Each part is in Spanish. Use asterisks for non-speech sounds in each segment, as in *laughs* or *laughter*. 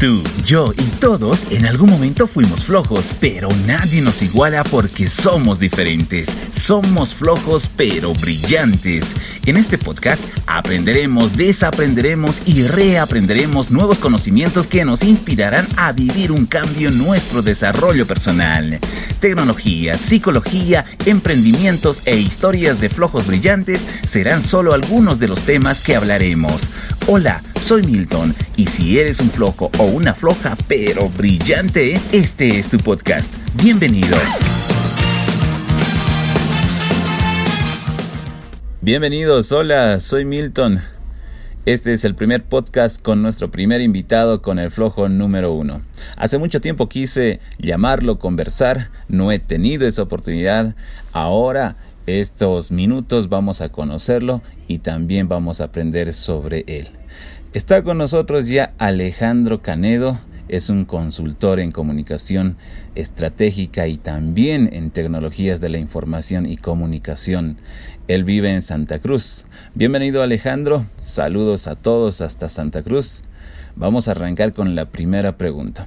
Tú, yo y todos en algún momento fuimos flojos, pero nadie nos iguala porque somos diferentes. Somos flojos pero brillantes. En este podcast aprenderemos, desaprenderemos y reaprenderemos nuevos conocimientos que nos inspirarán a vivir un cambio en nuestro desarrollo personal. Tecnología, psicología, emprendimientos e historias de flojos brillantes serán solo algunos de los temas que hablaremos. Hola, soy Milton y si eres un flojo o una floja pero brillante, este es tu podcast. Bienvenidos. Bienvenidos, hola, soy Milton. Este es el primer podcast con nuestro primer invitado con el flojo número uno. Hace mucho tiempo quise llamarlo, conversar, no he tenido esa oportunidad. Ahora, estos minutos vamos a conocerlo y también vamos a aprender sobre él. Está con nosotros ya Alejandro Canedo, es un consultor en comunicación estratégica y también en tecnologías de la información y comunicación. Él vive en Santa Cruz. Bienvenido Alejandro, saludos a todos hasta Santa Cruz. Vamos a arrancar con la primera pregunta.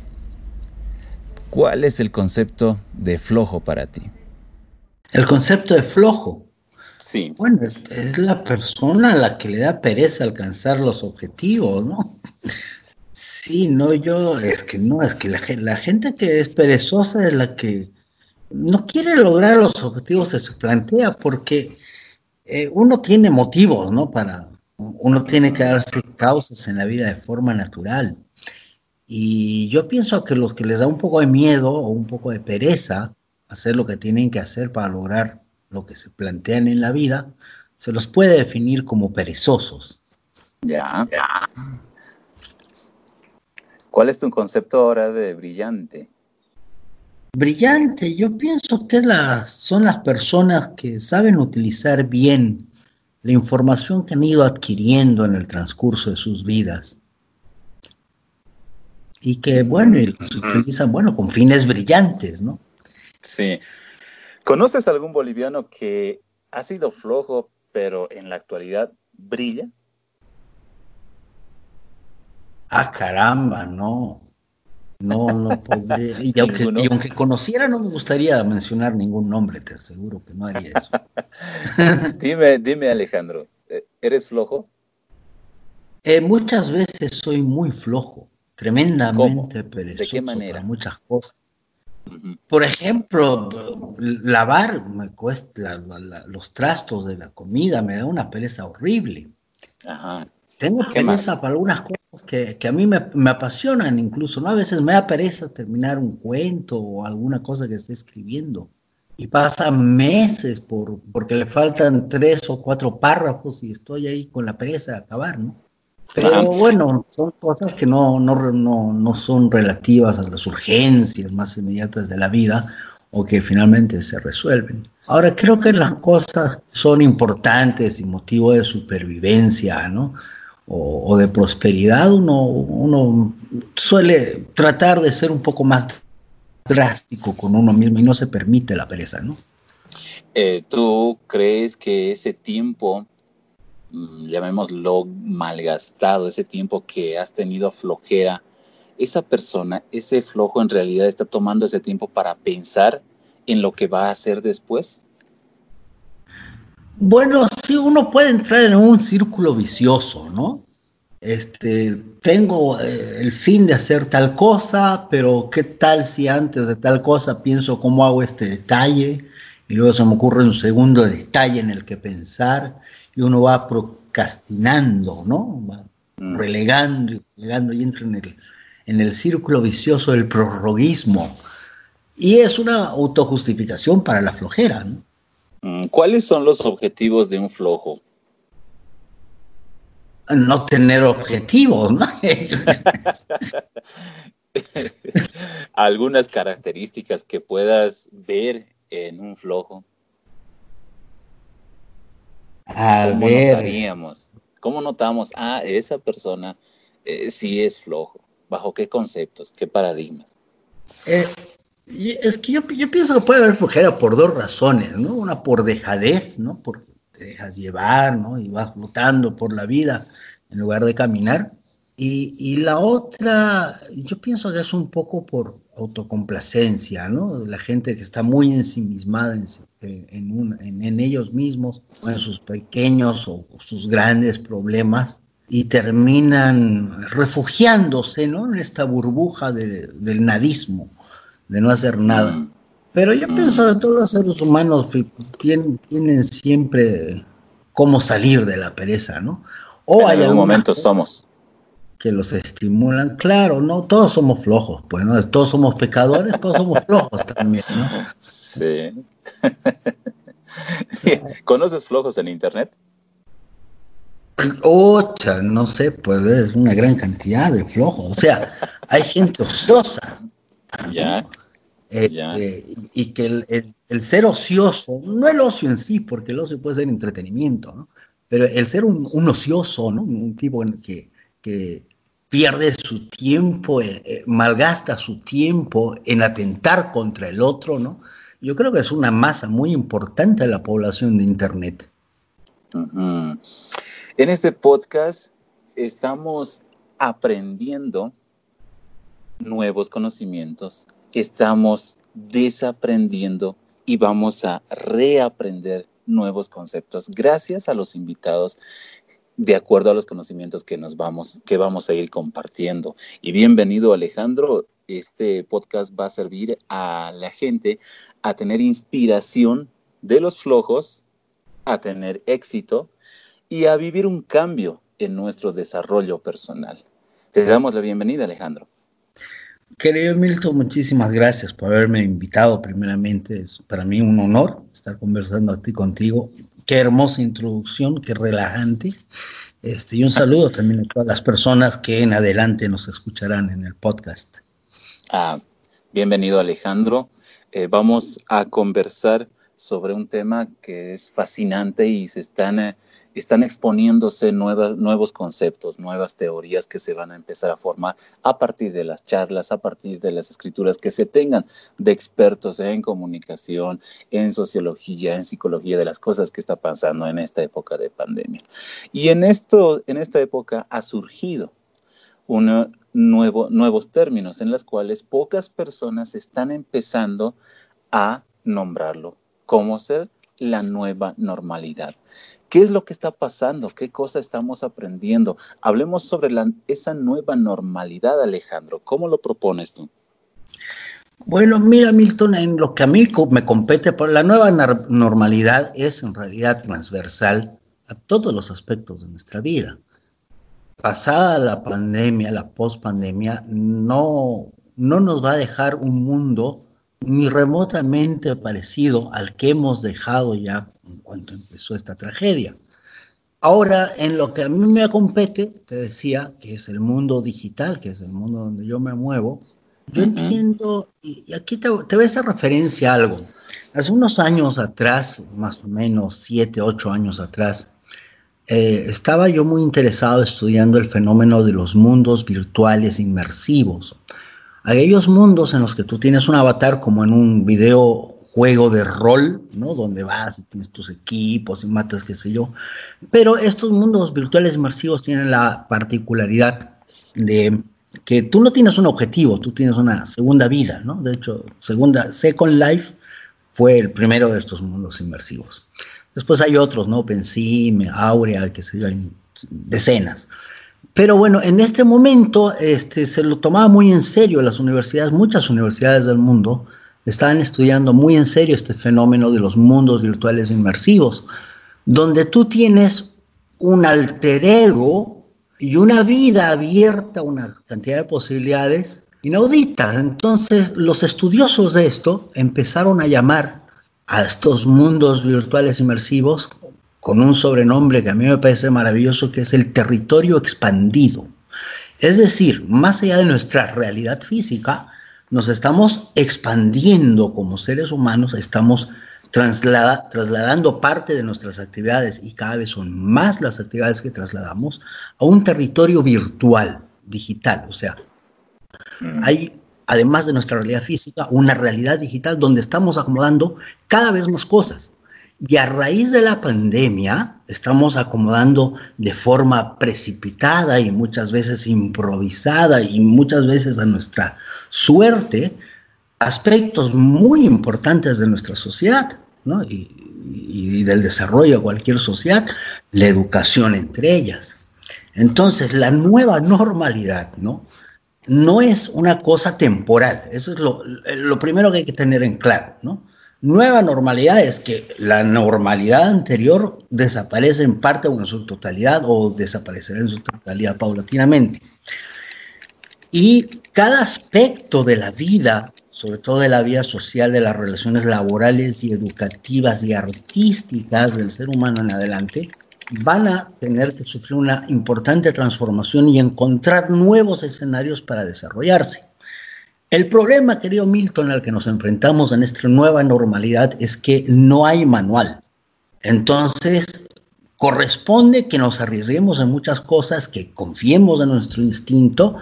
¿Cuál es el concepto de flojo para ti? El concepto de flojo Sí. Bueno, es, la persona a la que le da pereza alcanzar los objetivos, ¿no? Sí, no, yo, es que no, es que la, la gente que es perezosa es la que no quiere lograr los objetivos que se plantea porque eh, uno tiene motivos, ¿no? Para, uno tiene que darse causas en la vida de forma natural. Y yo pienso que los que les da un poco de miedo o un poco de pereza hacer lo que tienen que hacer para lograr lo que se plantean en la vida, se los puede definir como perezosos. Ya. ya. ¿Cuál es tu concepto ahora de brillante? Brillante, yo pienso que son las personas que saben utilizar bien la información que han ido adquiriendo en el transcurso de sus vidas. Y que, bueno, y los utilizan, bueno, con fines brillantes, ¿no? Sí, ¿Conoces algún boliviano que ha sido flojo, pero en la actualidad brilla? Ah, caramba, no. No, no podría. *laughs* Y aunque, conociera, no me gustaría mencionar ningún nombre, te aseguro que no haría eso. *laughs* dime, dime, Alejandro, ¿eres flojo? Eh, muchas veces soy muy flojo, tremendamente perezoso ¿De qué manera? muchas cosas. Por ejemplo, lavar me cuesta los trastos de la comida, me da una pereza horrible. Tengo pereza para algunas cosas que, a mí me, apasionan incluso, ¿no? A veces me da pereza terminar un cuento o alguna cosa que esté escribiendo. Y pasan meses por, porque le faltan tres o cuatro párrafos y estoy ahí con la pereza de acabar, ¿no? Pero bueno, son cosas que no, no, no, no son relativas a las urgencias más inmediatas de la vida o que finalmente se resuelven. Ahora, creo que las cosas son importantes y motivo de supervivencia, ¿no? O, de prosperidad, uno, uno suele tratar de ser un poco más drástico con uno mismo y no se permite la pereza, ¿no? Eh, ¿Tú crees que ese tiempo Mm, llamémoslo malgastado, ese tiempo que has tenido flojera, esa persona, ese flojo en realidad está tomando ese tiempo para pensar en lo que va a hacer después? Bueno, sí, uno puede entrar en un círculo vicioso, ¿no? Este, tengo eh, el fin de hacer tal cosa, pero ¿qué tal si antes de tal cosa pienso cómo hago este detalle? Y luego se me ocurre un segundo detalle en el que pensar y uno va procrastinando, ¿no? Va mm. relegando y relegando y entra en el, en el círculo vicioso del prorroguismo. Y es una autojustificación para la flojera, ¿no? Mm, ¿Cuáles son los objetivos de un flojo? No tener objetivos, ¿no? *laughs* Algunas características que puedas ver en un flojo. ¿Cómo notaríamos? ¿Cómo notamos, ah, esa persona eh, sí es flojo? ¿Bajo qué conceptos, qué paradigmas? Eh, es que yo, pienso que puede haber flojera por dos razones, ¿no? Una por dejadez, ¿no? Porque te dejas llevar, ¿no? Y vas flotando por la vida en lugar de caminar. Y, la otra, yo pienso que es un poco por autocomplacencia, ¿no? La gente que está muy ensimismada en, en, en, ellos mismos, en sus pequeños o sus grandes problemas, y terminan refugiándose, ¿no? En esta burbuja del nadismo, de no hacer nada. Mm. Pero yo pienso que todos los seres humanos tienen, tienen siempre cómo salir de la pereza, ¿no? O en algún momento somos que los estimulan. Claro, no, todos somos flojos, pues, ¿no? Todos somos pecadores, todos somos *laughs* flojos también, ¿no? Sí. *laughs* ¿Conoces flojos en internet? Ocha, no sé, pues es una gran cantidad de flojos. O sea, hay gente *laughs* ociosa. Ya. Este, y que el, el, ser ocioso, no el ocio en sí, porque el ocio puede ser entretenimiento, ¿no? Pero el ser un, un ocioso, ¿no? Un tipo que, que pierde su tiempo, eh, eh, malgasta su tiempo en atentar contra el otro, ¿no? Yo creo que es una masa muy importante de la población de Internet. En este podcast estamos aprendiendo nuevos conocimientos, estamos desaprendiendo y vamos a reaprender nuevos conceptos gracias a los invitados de acuerdo a los conocimientos que nos vamos, que vamos a ir compartiendo. Y bienvenido Alejandro, este podcast va a servir a la gente a tener inspiración de los flojos, a tener éxito y a vivir un cambio en nuestro desarrollo personal. Te damos la bienvenida, Alejandro. Querido Milton, muchísimas gracias por haberme invitado. Primeramente, es para mí un honor estar conversando aquí contigo Qué hermosa introducción, qué relajante. Este, y un saludo también a todas las personas que en adelante nos escucharán en el podcast. Ah, bienvenido Alejandro. Eh, vamos a conversar sobre un tema que es fascinante y se están eh, están exponiéndose nuevos conceptos, nuevas teorías que se van a empezar a formar a partir de las charlas, a partir de las escrituras que se tengan de expertos en comunicación, en sociología, en psicología, de las cosas que está pasando en esta época de pandemia. Y en, esto, en esta época ha surgido nuevo, nuevos términos en los cuales pocas personas están empezando a nombrarlo como ser la nueva normalidad. ¿Qué es lo que está pasando? ¿Qué cosa estamos aprendiendo? Hablemos sobre esa nueva normalidad, Alejandro. ¿Cómo lo propones tú? Bueno, mira, Milton, en lo que a mí me compete, la nueva normalidad es en realidad transversal a todos los aspectos de nuestra vida. Pasada la pandemia, la pospandemia, no, no nos va a dejar un mundo ni remotamente parecido al que hemos dejado ya cuando empezó esta tragedia. Ahora, en lo que a mí me compete, te decía, que es el mundo digital, que es el mundo donde yo me muevo, yo entiendo, y aquí te, te voy a hacer referencia a algo. Hace unos años atrás, más o menos siete, ocho años atrás, eh, estaba yo muy interesado estudiando el fenómeno de los mundos virtuales inmersivos. Aquellos mundos en los que tú tienes un avatar como en un video juego de rol, ¿no? Donde vas y tienes tus equipos y matas, qué sé yo. Pero estos mundos virtuales inmersivos tienen la particularidad de que tú no tienes un objetivo, tú tienes una segunda vida, ¿no? De hecho, segunda, Second Life fue el primero de estos mundos inmersivos. Después hay otros, ¿no? Pensim, Aurea, qué sé yo, hay decenas. Pero bueno, en este momento este, se lo tomaba muy en serio las universidades, muchas universidades del mundo, estaban estudiando muy en serio este fenómeno de los mundos virtuales inmersivos, donde tú tienes un alter ego y una vida abierta, una cantidad de posibilidades inauditas. Entonces, los estudiosos de esto empezaron a llamar a estos mundos virtuales inmersivos con un sobrenombre que a mí me parece maravilloso, que es el territorio expandido. Es decir, más allá de nuestra realidad física, nos estamos expandiendo como seres humanos, estamos trasladando parte de nuestras actividades y cada vez son más las actividades que trasladamos a un territorio virtual, digital. O sea, mm. hay, además de nuestra realidad física, una realidad digital donde estamos acomodando cada vez más cosas. Y a raíz de la pandemia, estamos acomodando de forma precipitada y muchas veces improvisada y muchas veces a nuestra suerte aspectos muy importantes de nuestra sociedad ¿no? y, del desarrollo de cualquier sociedad, la educación entre ellas. Entonces, la nueva normalidad, ¿no? No es una cosa temporal, eso es lo, lo primero que hay que tener en claro, ¿no? Nueva normalidad es que la normalidad anterior desaparece en parte o en su totalidad o desaparecerá en su totalidad paulatinamente. Y cada aspecto de la vida, sobre todo de la vida social, de las relaciones laborales y educativas y artísticas del ser humano en adelante, van a tener que sufrir una importante transformación y encontrar nuevos escenarios para desarrollarse. El problema, querido Milton, al que nos enfrentamos en esta nueva normalidad es que no hay manual. Entonces, corresponde que nos arriesguemos en muchas cosas, que confiemos en nuestro instinto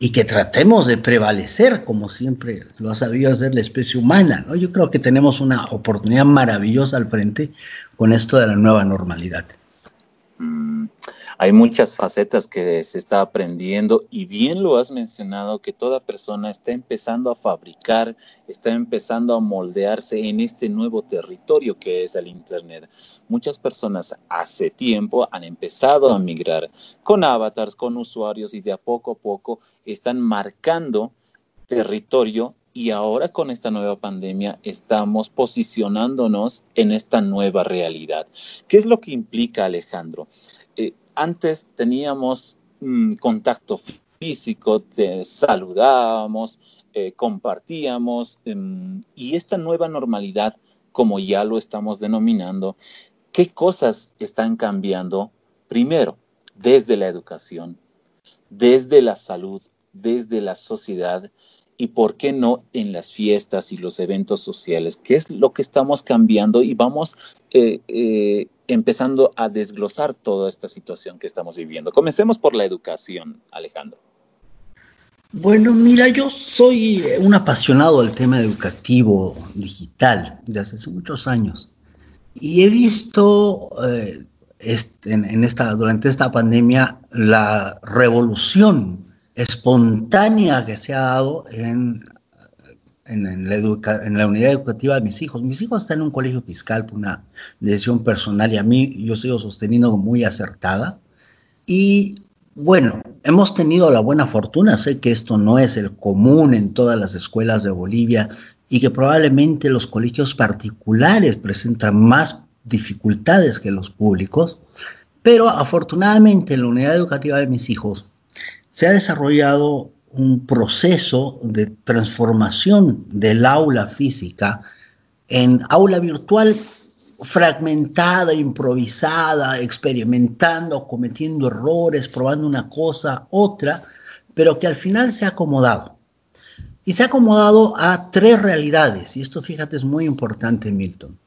y que tratemos de prevalecer como siempre lo ha sabido hacer la especie humana. ¿no? Yo creo que tenemos una oportunidad maravillosa al frente con esto de la nueva normalidad. Mm, hay muchas facetas que se está aprendiendo y bien lo has mencionado que toda persona está empezando a fabricar, está empezando a moldearse en este nuevo territorio que es el Internet. Muchas personas hace tiempo han empezado a migrar con avatars, con usuarios y de a poco a poco están marcando territorio y ahora con esta nueva pandemia estamos posicionándonos en esta nueva realidad. ¿Qué es lo que implica, Alejandro? Antes teníamos mm, contacto físico, saludábamos, eh, compartíamos, em, y esta nueva normalidad, como ya lo estamos denominando, ¿qué cosas están cambiando? Primero, desde la educación, desde la salud, desde la sociedad y por qué no en las fiestas y los eventos sociales, qué es lo que estamos cambiando y vamos eh, eh, empezando a desglosar toda esta situación que estamos viviendo. Comencemos por la educación, Alejandro. Bueno, mira, yo soy un apasionado del tema educativo digital desde hace muchos años y he visto eh, en esta, durante esta pandemia la revolución espontánea que se ha dado en, en, la en, la unidad educativa de mis hijos. Mis hijos están en un colegio fiscal por una decisión personal y a mí yo sigo sosteniendo muy acertada. Y bueno, hemos tenido la buena fortuna, sé que esto no es el común en todas las escuelas de Bolivia y que probablemente los colegios particulares presentan más dificultades que los públicos, pero afortunadamente en la unidad educativa de mis hijos se ha desarrollado un proceso de transformación del aula física en aula virtual fragmentada, improvisada, experimentando, cometiendo errores, probando una cosa, otra, pero que al final se ha acomodado. Y se ha acomodado a tres realidades, y esto fíjate es muy importante, Milton.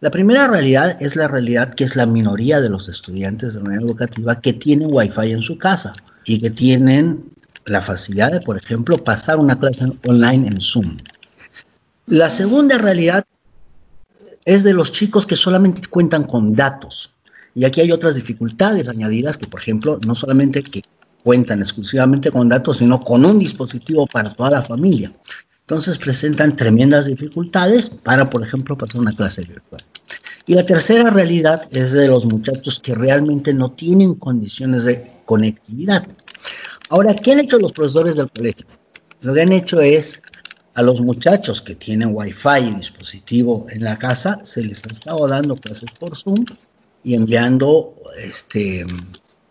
La primera realidad es la realidad que es la minoría de los estudiantes de la unidad educativa que tienen wifi en su casa y que tienen la facilidad de, por ejemplo, pasar una clase online en Zoom. La segunda realidad es de los chicos que solamente cuentan con datos. Y aquí hay otras dificultades añadidas que, por ejemplo, no solamente que cuentan exclusivamente con datos, sino con un dispositivo para toda la familia. Entonces presentan tremendas dificultades para, por ejemplo, pasar una clase virtual. Y la tercera realidad es de los muchachos que realmente no tienen condiciones de conectividad. Ahora, ¿qué han hecho los profesores del colegio? Lo que han hecho es a los muchachos que tienen wifi y dispositivo en la casa, se les ha estado dando clases por Zoom y enviando este,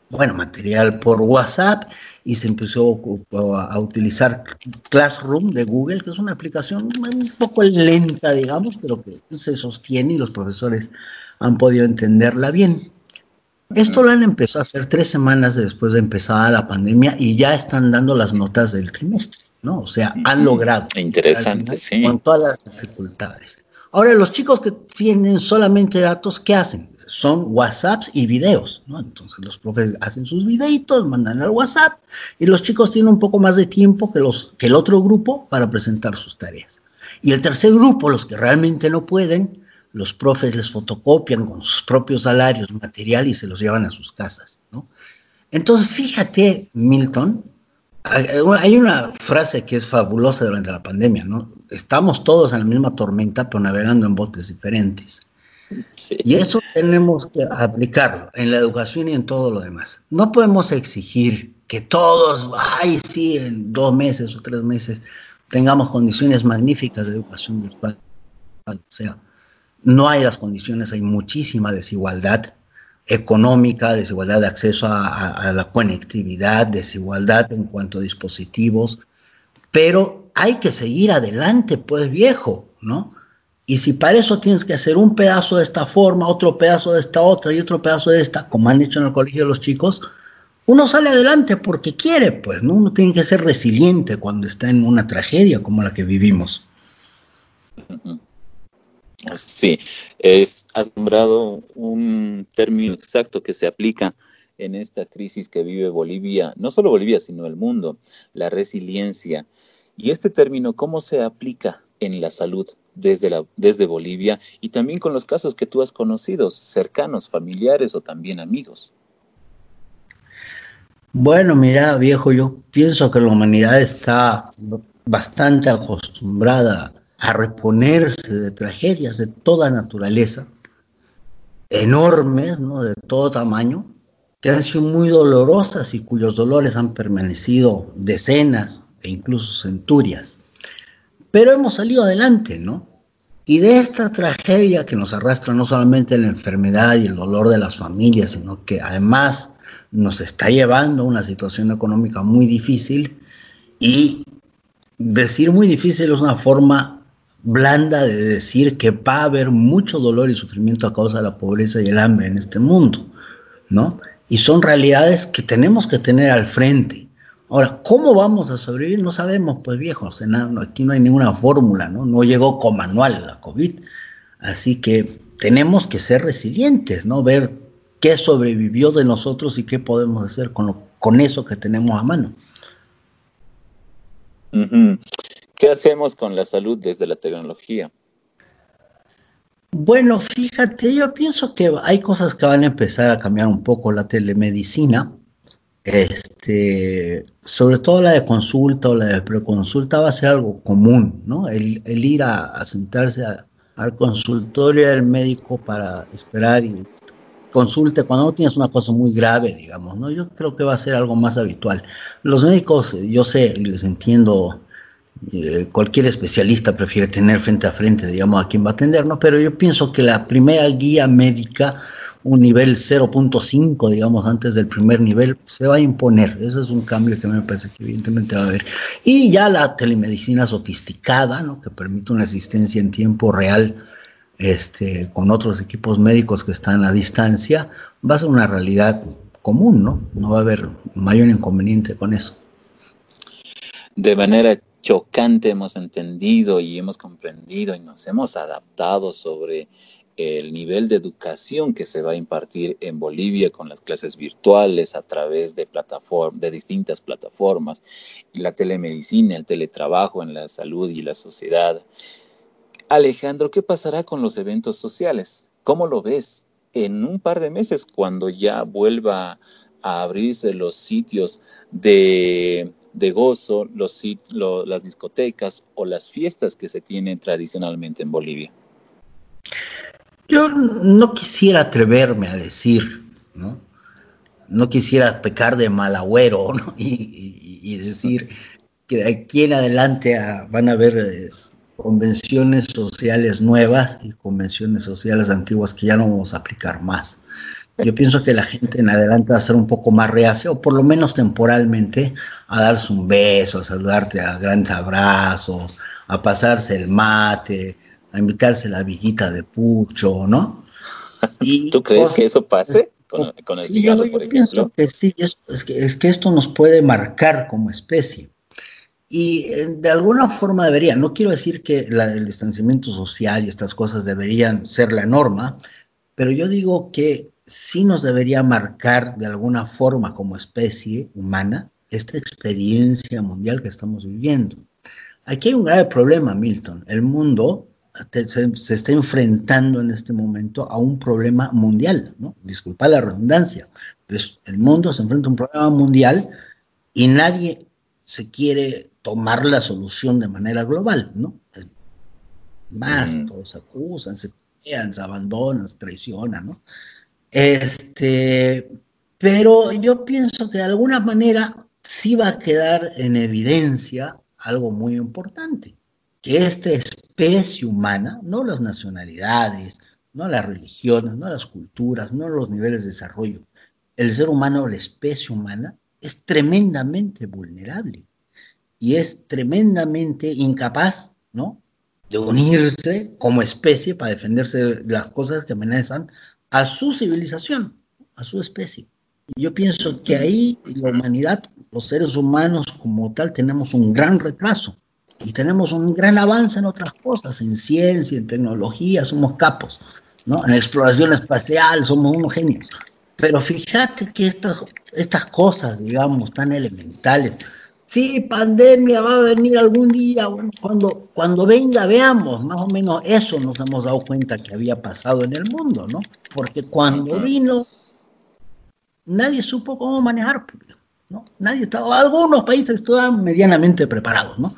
bueno, material por WhatsApp y se empezó a utilizar Classroom de Google, que es una aplicación un poco lenta, digamos, pero que se sostiene y los profesores han podido entenderla bien. Esto lo han empezado a hacer tres semanas después de empezar la pandemia y ya están dando las notas del trimestre, ¿no? O sea, han logrado. Interesante, sí. Con todas las dificultades. Ahora, los chicos que tienen solamente datos, ¿qué hacen? Son WhatsApps y videos, ¿no? Entonces los profes hacen sus videitos, mandan al WhatsApp y los chicos tienen un poco más de tiempo que, los, que el otro grupo para presentar sus tareas. Y el tercer grupo, los que realmente no pueden, los profes les fotocopian con sus propios salarios material y se los llevan a sus casas, ¿no? Entonces, fíjate, Milton, hay una frase que es fabulosa durante la pandemia, ¿no? Estamos todos en la misma tormenta, pero navegando en botes diferentes. Y eso tenemos que aplicarlo en la educación y en todo lo demás. No podemos exigir que todos, ay, sí, en dos meses o tres meses tengamos condiciones magníficas de educación virtual. O sea, no hay las condiciones, hay muchísima desigualdad económica, desigualdad de acceso a, la conectividad, desigualdad en cuanto a dispositivos, pero hay que seguir adelante, pues viejo, ¿no? Y si para eso tienes que hacer un pedazo de esta forma, otro pedazo de esta otra y otro pedazo de esta, como han dicho en el colegio de los chicos, uno sale adelante porque quiere, pues, ¿no? Uno tiene que ser resiliente cuando está en una tragedia como la que vivimos. Sí, es, has nombrado un término exacto que se aplica en esta crisis que vive Bolivia, no solo Bolivia, sino el mundo, la resiliencia. Y este término, ¿cómo se aplica en la salud desde, desde Bolivia y también con los casos que tú has conocido, cercanos, familiares o también amigos? Bueno, mira, viejo, yo pienso que la humanidad está bastante acostumbrada a reponerse de tragedias de toda naturaleza, enormes, ¿no? de todo tamaño, que han sido muy dolorosas y cuyos dolores han permanecido decenas e incluso centurias. Pero hemos salido adelante, ¿no? Y de esta tragedia que nos arrastra no solamente la enfermedad y el dolor de las familias, sino que además nos está llevando a una situación económica muy difícil y decir muy difícil es una forma blanda de decir que va a haber mucho dolor y sufrimiento a causa de la pobreza y el hambre en este mundo, ¿no? Y son realidades que tenemos que tener al frente. Ahora, ¿cómo vamos a sobrevivir? No sabemos, pues viejos, aquí no hay ninguna fórmula, ¿no? No llegó con manual la COVID. Así que tenemos que ser resilientes, ¿no? Ver qué sobrevivió de nosotros y qué podemos hacer con, con eso que tenemos a mano. ¿Qué hacemos con la salud desde la tecnología? Bueno, fíjate, yo pienso que hay cosas que van a empezar a cambiar un poco la telemedicina. Este, sobre todo la de consulta o la de preconsulta va a ser algo común, ¿no? El, ir a, sentarse al consultorio del médico para esperar y consulte cuando no tienes una cosa muy grave, digamos, ¿no? Yo creo que va a ser algo más habitual. Los médicos, yo sé, y les entiendo eh, cualquier especialista prefiere tener frente a frente, digamos, a quien va a atender, ¿no? Pero yo pienso que la primera guía médica, un nivel 0.5, digamos, antes del primer nivel, se va a imponer. Ese es un cambio que me parece que evidentemente va a haber. Y ya la telemedicina sofisticada, ¿no? Que permite una asistencia en tiempo real este, con otros equipos médicos que están a distancia, va a ser una realidad común, ¿no? No va a haber mayor inconveniente con eso. De manera chocante hemos entendido y hemos comprendido y nos hemos adaptado sobre el nivel de educación que se va a impartir en Bolivia con las clases virtuales a través de, de distintas plataformas, la telemedicina, el teletrabajo en la salud y la sociedad. Alejandro, ¿qué pasará con los eventos sociales? ¿Cómo lo ves en un par de meses cuando ya vuelva a abrirse los sitios de de gozo, los, las discotecas o las fiestas que se tienen tradicionalmente en Bolivia? Yo no quisiera atreverme a decir, ¿no? No quisiera pecar de mal agüero, *laughs* y, decir que de aquí en adelante ah, van a haber eh, convenciones sociales nuevas y convenciones sociales antiguas que ya no vamos a aplicar más. Yo pienso que la gente en adelante va a ser un poco más reacia, o por lo menos temporalmente, a darse un beso, a saludarte a grandes abrazos, a pasarse el mate, a invitarse la villita de pucho, ¿no? *laughs* ¿Tú crees que eso pase con, el sí, yo, pienso que sí, es, que, es que esto nos puede marcar como especie. Y eh, de alguna forma debería, no quiero decir que el distanciamiento social y estas cosas deberían ser la norma, pero yo digo que sí nos debería marcar de alguna forma como especie humana esta experiencia mundial que estamos viviendo. Aquí hay un grave problema, Milton. El mundo se, está enfrentando en este momento a un problema mundial, ¿no? Disculpa la redundancia, pues el mundo se enfrenta a un problema mundial y nadie se quiere tomar la solución de manera global, ¿no? Más, mm. todos acusan, se pelean, se abandonan, se traicionan, ¿no? Este, pero yo pienso que de alguna manera sí va a quedar en evidencia algo muy importante, que esta especie humana, no las nacionalidades, no las religiones, no las culturas, no los niveles de desarrollo, el ser humano, la especie humana, es tremendamente vulnerable y es tremendamente incapaz, ¿no? De unirse como especie para defenderse de las cosas que amenazan a su civilización, a su especie. Y yo pienso que ahí la humanidad, los seres humanos como tal, tenemos un gran retraso y tenemos un gran avance en otras cosas, en ciencia, en tecnología, somos capos, ¿no? En exploración espacial somos unos genios. Pero fíjate que estas, estas cosas, digamos, tan elementales, sí, pandemia va a venir algún día, cuando, cuando venga veamos, más o menos eso nos hemos dado cuenta que había pasado en el mundo, ¿no? Porque cuando vino, nadie supo cómo manejar, ¿no? Nadie estaba, algunos países estaban medianamente preparados, ¿no?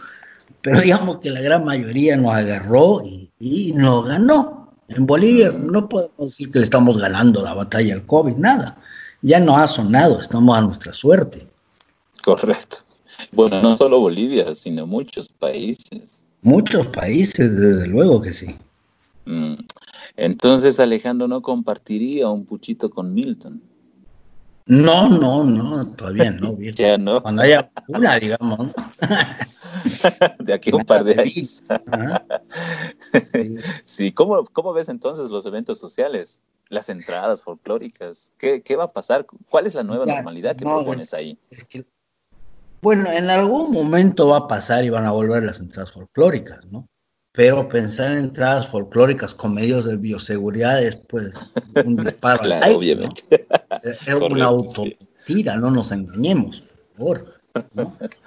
Pero *laughs* digamos que la gran mayoría nos agarró y, y nos ganó. En Bolivia no podemos decir que le estamos ganando la batalla al COVID, nada. Ya no ha sonado, estamos a nuestra suerte. Correcto. Bueno, no solo Bolivia, sino muchos países. Muchos países, desde luego que sí. Mm. Entonces Alejandro no compartiría un puchito con Milton. No, no, no, todavía no. *laughs* ya no. Cuando haya una, digamos. *laughs* de aquí a un par de años. *laughs* sí, ¿Cómo, ¿cómo, ves entonces los eventos sociales? Las entradas folclóricas. ¿Qué, qué va a pasar? ¿Cuál es la nueva normalidad que propones ahí? Bueno, en algún momento va a pasar y van a volver las entradas folclóricas, ¿no? Pero pensar en entradas folclóricas con medios de bioseguridad es pues un disparo. *laughs* claro, obviamente. Es una autotira, no nos engañemos, por favor.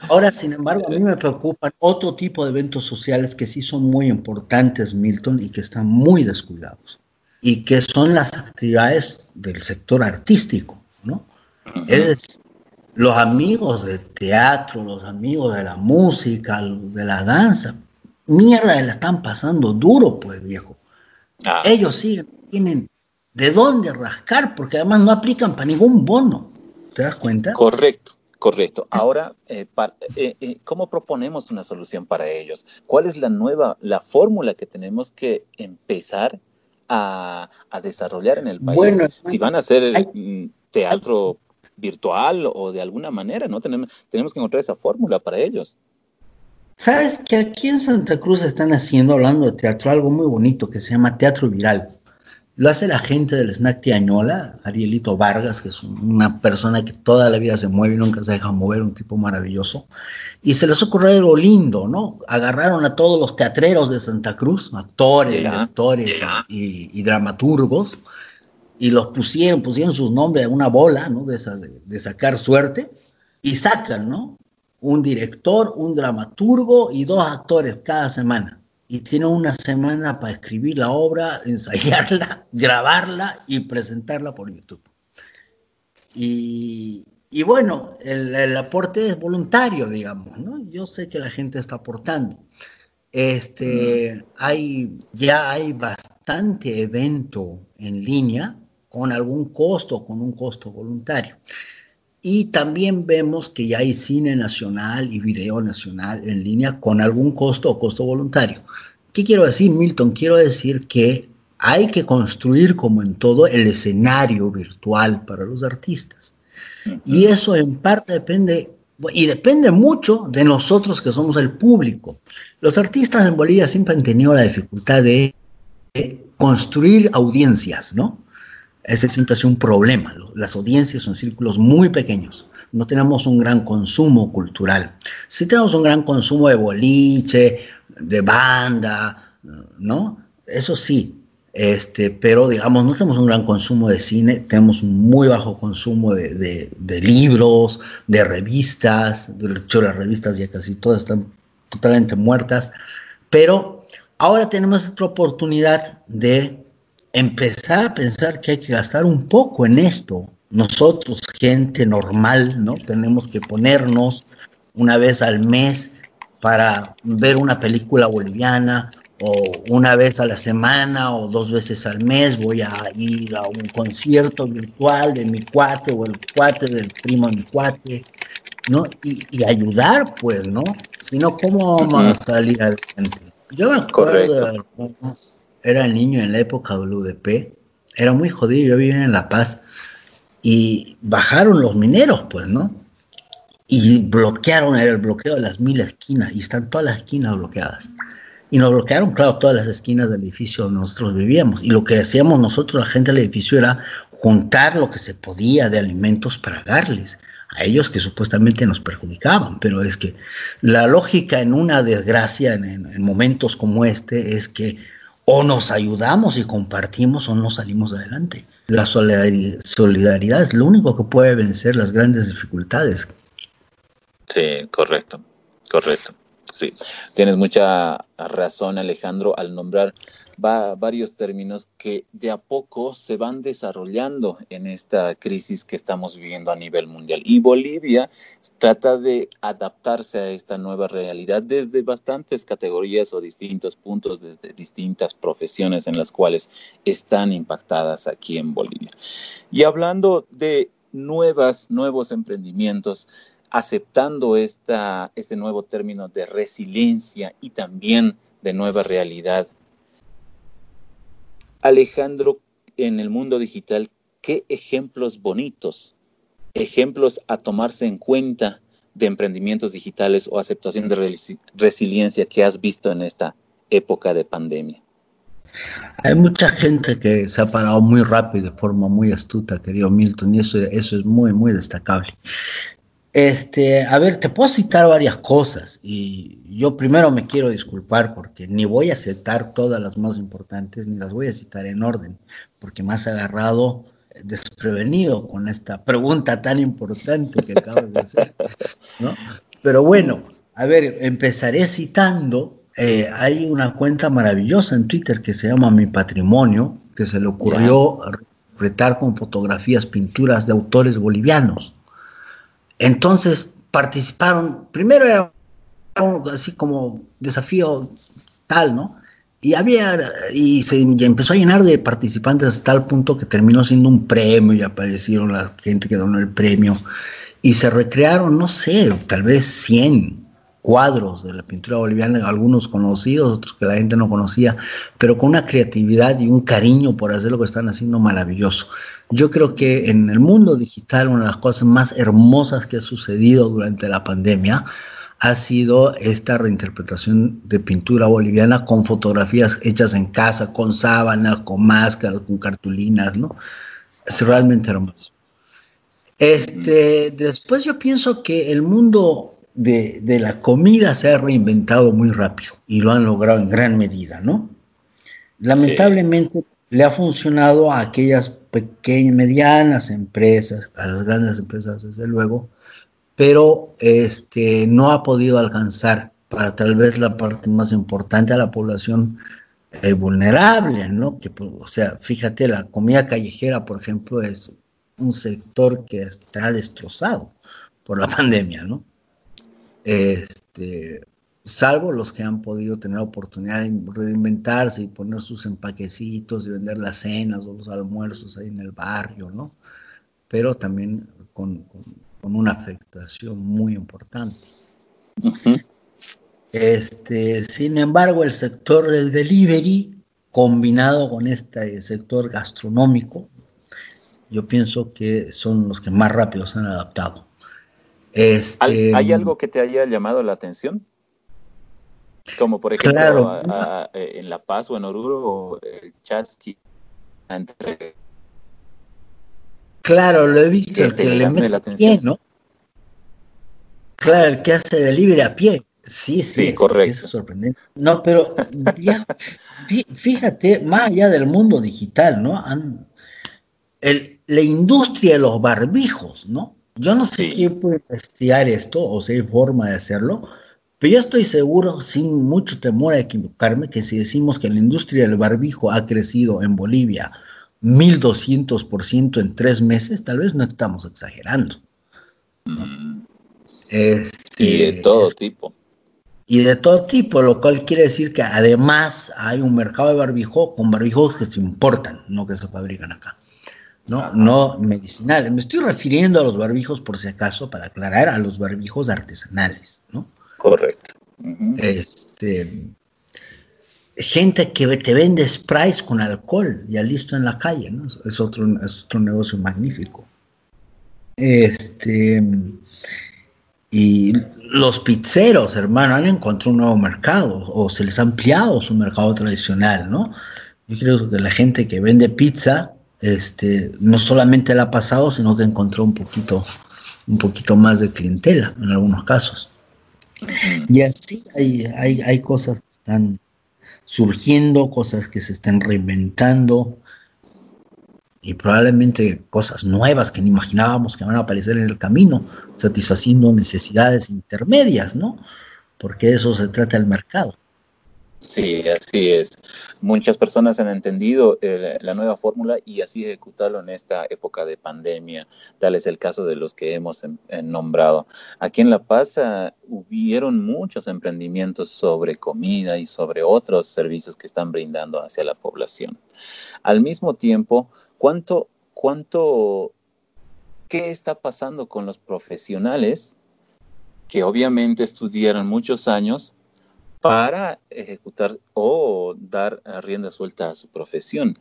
Ahora, sin embargo, a mí me preocupan otro tipo de eventos sociales que sí son muy importantes, Milton, y que están muy descuidados, y que son las actividades del sector artístico, ¿no? Es decir, los amigos del teatro, los amigos de la música, de la danza, mierda, la están pasando duro, pues viejo. Ah. Ellos sí tienen de dónde rascar, porque además no aplican para ningún bono. ¿Te das cuenta? Correcto, correcto. Ahora, eh, eh, eh, ¿cómo proponemos una solución para ellos? ¿Cuál es la nueva, la fórmula que tenemos que empezar a, desarrollar en el país? Bueno, si van a hacer mm, teatro virtual o de alguna manera, ¿no? Tenemos, tenemos que encontrar esa fórmula para ellos. Sabes que aquí en Santa Cruz están haciendo, hablando de teatro, algo muy bonito que se llama teatro viral. Lo hace la gente del Snack Tiañola, Arielito Vargas, que es una persona que toda la vida se mueve y nunca se deja mover, un tipo maravilloso. Y se les ocurrió algo lindo, ¿no? Agarraron a todos los teatreros de Santa Cruz, actores, actores y, dramaturgos, y los pusieron, pusieron sus nombres a una bola, ¿no? De, esa, de, sacar suerte, y sacan, ¿no? Un director, un dramaturgo y dos actores cada semana. Y tienen una semana para escribir la obra, *laughs* ensayarla, grabarla y presentarla por YouTube. Y, y bueno, el, el, aporte es voluntario, digamos, ¿no? Yo sé que la gente está aportando. Este, hay, ya hay bastante evento en línea con algún costo, con un costo voluntario. Y también vemos que ya hay cine nacional y video nacional en línea con algún costo o costo voluntario. ¿Qué quiero decir, Milton? Quiero decir que hay que construir, como en todo, el escenario virtual para los artistas. Y eso en parte depende, y depende mucho de nosotros que somos el público. Los artistas en Bolivia siempre han tenido la dificultad de construir audiencias, ¿no? Ese siempre es un problema. Las audiencias son círculos muy pequeños. No tenemos un gran consumo cultural. Sí tenemos un gran consumo de boliche, de banda, ¿no? Eso sí, este, pero digamos, no tenemos un gran consumo de cine, tenemos un muy bajo consumo de, libros, de revistas, de hecho las revistas ya casi todas están totalmente muertas, pero Ahora tenemos otra oportunidad de empezar a pensar que hay que gastar un poco en esto. Nosotros, gente normal, ¿no? Tenemos que ponernos una vez al mes para ver una película boliviana o una vez a la semana o dos veces al mes voy a ir a un concierto virtual de mi cuate o el cuate del primo de mi cuate, ¿no? Y, ayudar, pues, ¿no? Si no, ¿cómo vamos a salir adelante? Yo me acuerdo, era niño en la época UDP, era muy jodido, yo vivía en La Paz y bajaron los mineros, pues, ¿no? Y bloquearon, era el bloqueo de las mil esquinas y están todas las esquinas bloqueadas. Y nos bloquearon, claro, todas las esquinas del edificio donde nosotros vivíamos. Y lo que hacíamos nosotros, la gente del edificio, era juntar lo que se podía de alimentos para darles a ellos que supuestamente nos perjudicaban. Pero es que la lógica en una desgracia, en, momentos como este, es que o nos ayudamos y compartimos o no salimos adelante. La solidaridad es lo único que puede vencer las grandes dificultades. Sí, correcto, correcto. Sí, tienes mucha razón Alejandro al nombrar varios términos que de a poco se van desarrollando en esta crisis que estamos viviendo a nivel mundial. Y Bolivia trata de adaptarse a esta nueva realidad desde bastantes categorías o distintos puntos, desde distintas profesiones en las cuales están impactadas aquí en Bolivia. Y hablando de nuevas, nuevos emprendimientos, aceptando esta, este nuevo término de resiliencia y también de nueva realidad. Alejandro, en el mundo digital, ¿qué ejemplos bonitos, ejemplos a tomarse en cuenta de emprendimientos digitales o aceptación de resiliencia que has visto en esta época de pandemia? Hay mucha gente que se ha parado muy rápido, de forma muy astuta, querido Milton, y eso, eso es muy, muy destacable. Este, a ver, te puedo citar varias cosas y yo primero me quiero disculpar porque ni voy a citar todas las más importantes ni las voy a citar en orden porque me has agarrado desprevenido con esta pregunta tan importante que acabas de hacer, ¿no? Pero bueno, a ver, empezaré citando, eh, hay una cuenta maravillosa en Twitter que se llama Mi Patrimonio, que se le ocurrió retar con fotografías, pinturas de autores bolivianos. Entonces participaron, primero era así como desafío tal, ¿no? Y había, y se empezó a llenar de participantes hasta tal punto que terminó siendo un premio y aparecieron la gente que donó el premio. Y se recrearon, no sé, tal vez 100 cuadros de la pintura boliviana, algunos conocidos, otros que la gente no conocía, pero con una creatividad y un cariño por hacer lo que están haciendo maravilloso. Yo creo que en el mundo digital una de las cosas más hermosas que ha sucedido durante la pandemia ha sido esta reinterpretación de pintura boliviana con fotografías hechas en casa, con sábanas, con máscaras, con cartulinas, ¿no? Es realmente hermoso. Este, después yo pienso que el mundo de, de, la comida se ha reinventado muy rápido y lo han logrado en gran medida, ¿no? Lamentablemente le ha funcionado a aquellas pequeñas, medianas empresas, a las grandes empresas desde luego, pero este, no ha podido alcanzar para tal vez la parte más importante a la población eh, vulnerable, ¿no? Que, pues, o sea, fíjate, la comida callejera, por ejemplo, es un sector que está destrozado por la *laughs* pandemia, ¿no? Este, salvo los que han podido tener la oportunidad de reinventarse y poner sus empaquecitos y vender las cenas o los almuerzos ahí en el barrio, ¿no? Pero también con, una afectación muy importante. este, sin embargo, el sector del delivery, combinado con este sector gastronómico, yo pienso que son los que más rápido se han adaptado. Este, ¿Hay algo que te haya llamado la atención? Como por ejemplo eh, en La Paz o en Oruro el chasqui entre... Claro, lo he visto, el que le mete a pie, ¿no? Claro, el que hace delivery a pie. Sí, sí, sí correcto. Es sorprendente. No, pero ya, fíjate, más allá del mundo digital, ¿no? Han, el, la industria de los barbijos, ¿no? Yo no sé quién puede investigar esto o si hay forma de hacerlo, Pero yo estoy seguro, sin mucho temor a equivocarme, que si decimos que la industria del barbijo ha crecido en Bolivia 1200% en tres meses, tal vez no estamos exagerando. Este, y de todo tipo. Y de todo tipo, lo cual quiere decir que además hay un mercado de barbijo con barbijos que se importan, no que se fabrican acá. No, no medicinales. Me estoy refiriendo a los barbijos, por si acaso, para aclarar, a los barbijos artesanales, ¿no? Correcto. Este, gente que te vende sprays con alcohol ya listo en la calle, ¿no? Es otro, es otro negocio magnífico. Este, y los pizzeros, hermano, han encontrado un nuevo mercado o se les ha ampliado su mercado tradicional, ¿no? Yo creo que la gente que vende pizza, este, no solamente la ha pasado, sino que encontró un poquito, un poquito más de clientela en algunos casos. Y así hay, hay, hay cosas que están surgiendo, cosas que se están reinventando y probablemente cosas nuevas que ni imaginábamos que van a aparecer en el camino, satisfaciendo necesidades intermedias, ¿no? Porque eso se trata el mercado. Sí, así es. Muchas personas han entendido eh, la nueva fórmula y así ejecutarlo en esta época de pandemia. Tal es el caso de los que hemos em, eh, nombrado. Aquí en La Paz uh, hubieron muchos emprendimientos sobre comida y sobre otros servicios que están brindando hacia la población. Al mismo tiempo, ¿cuánto, cuánto, qué está pasando con los profesionales que obviamente estudiaron muchos años, para ejecutar o dar rienda suelta a su profesión.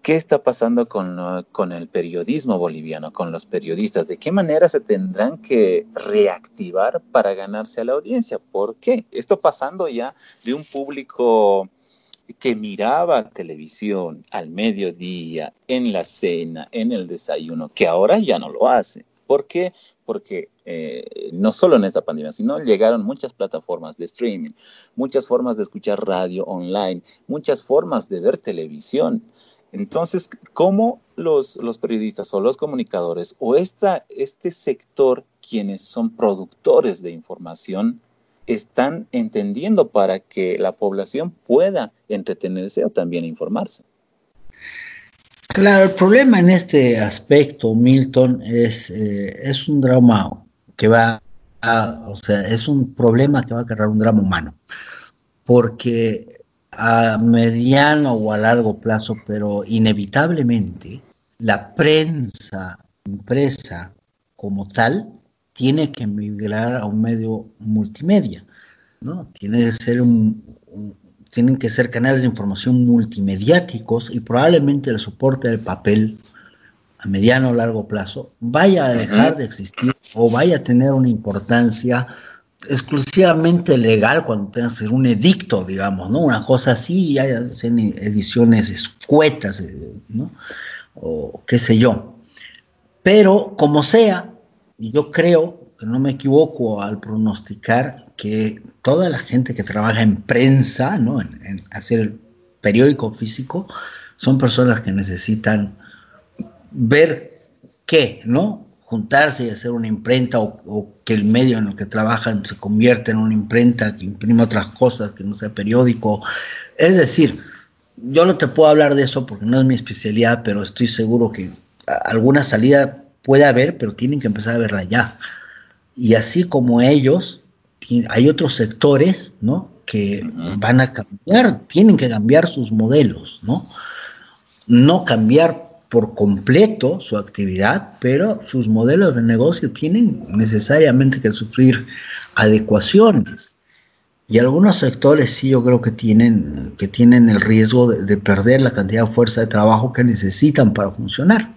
¿Qué está pasando con, con, el periodismo boliviano, con los periodistas? ¿De qué manera se tendrán que reactivar para ganarse a la audiencia? ¿Por qué? Esto pasando ya de un público que miraba televisión al mediodía, en la cena, en el desayuno, que ahora ya no lo hace. ¿Por qué? Porque eh, no solo en esta pandemia, sino llegaron muchas plataformas de streaming, muchas formas de escuchar radio online, muchas formas de ver televisión. Entonces, ¿cómo los, los periodistas o los comunicadores o esta, este sector, quienes son productores de información, están entendiendo para que la población pueda entretenerse o también informarse? Claro, el problema en este aspecto, Milton, es, eh, es un drama que va a, o sea, es un problema que va a crear un drama humano, porque a mediano o a largo plazo, pero inevitablemente, la prensa impresa como tal tiene que migrar a un medio multimedia, ¿no? Tiene que ser un tienen que ser canales de información multimediáticos y probablemente el soporte del papel a mediano o largo plazo vaya a dejar de existir o vaya a tener una importancia exclusivamente legal cuando tengas que ser un edicto, digamos, ¿no? Una cosa así, ya sean ediciones escuetas, eh, ¿no? O qué sé yo. Pero como sea, yo creo que no me equivoco al pronosticar que toda la gente que trabaja en prensa, ¿no? en, hacer el periódico físico, son personas que necesitan ver qué, ¿no? Juntarse y hacer una imprenta o, que el medio en el que trabajan se convierta en una imprenta que imprime otras cosas, que no sea periódico. Es decir, yo no te puedo hablar de eso porque no es mi especialidad, pero estoy seguro que alguna salida puede haber, pero tienen que empezar a verla ya. Y así como ellos, hay otros sectores, ¿no? Que van a cambiar, tienen que cambiar sus modelos, ¿no? No cambiar por completo su actividad, pero sus modelos de negocio tienen necesariamente que sufrir adecuaciones. Y algunos sectores sí yo creo que tienen, que tienen el riesgo de perder la cantidad de fuerza de trabajo que necesitan para funcionar.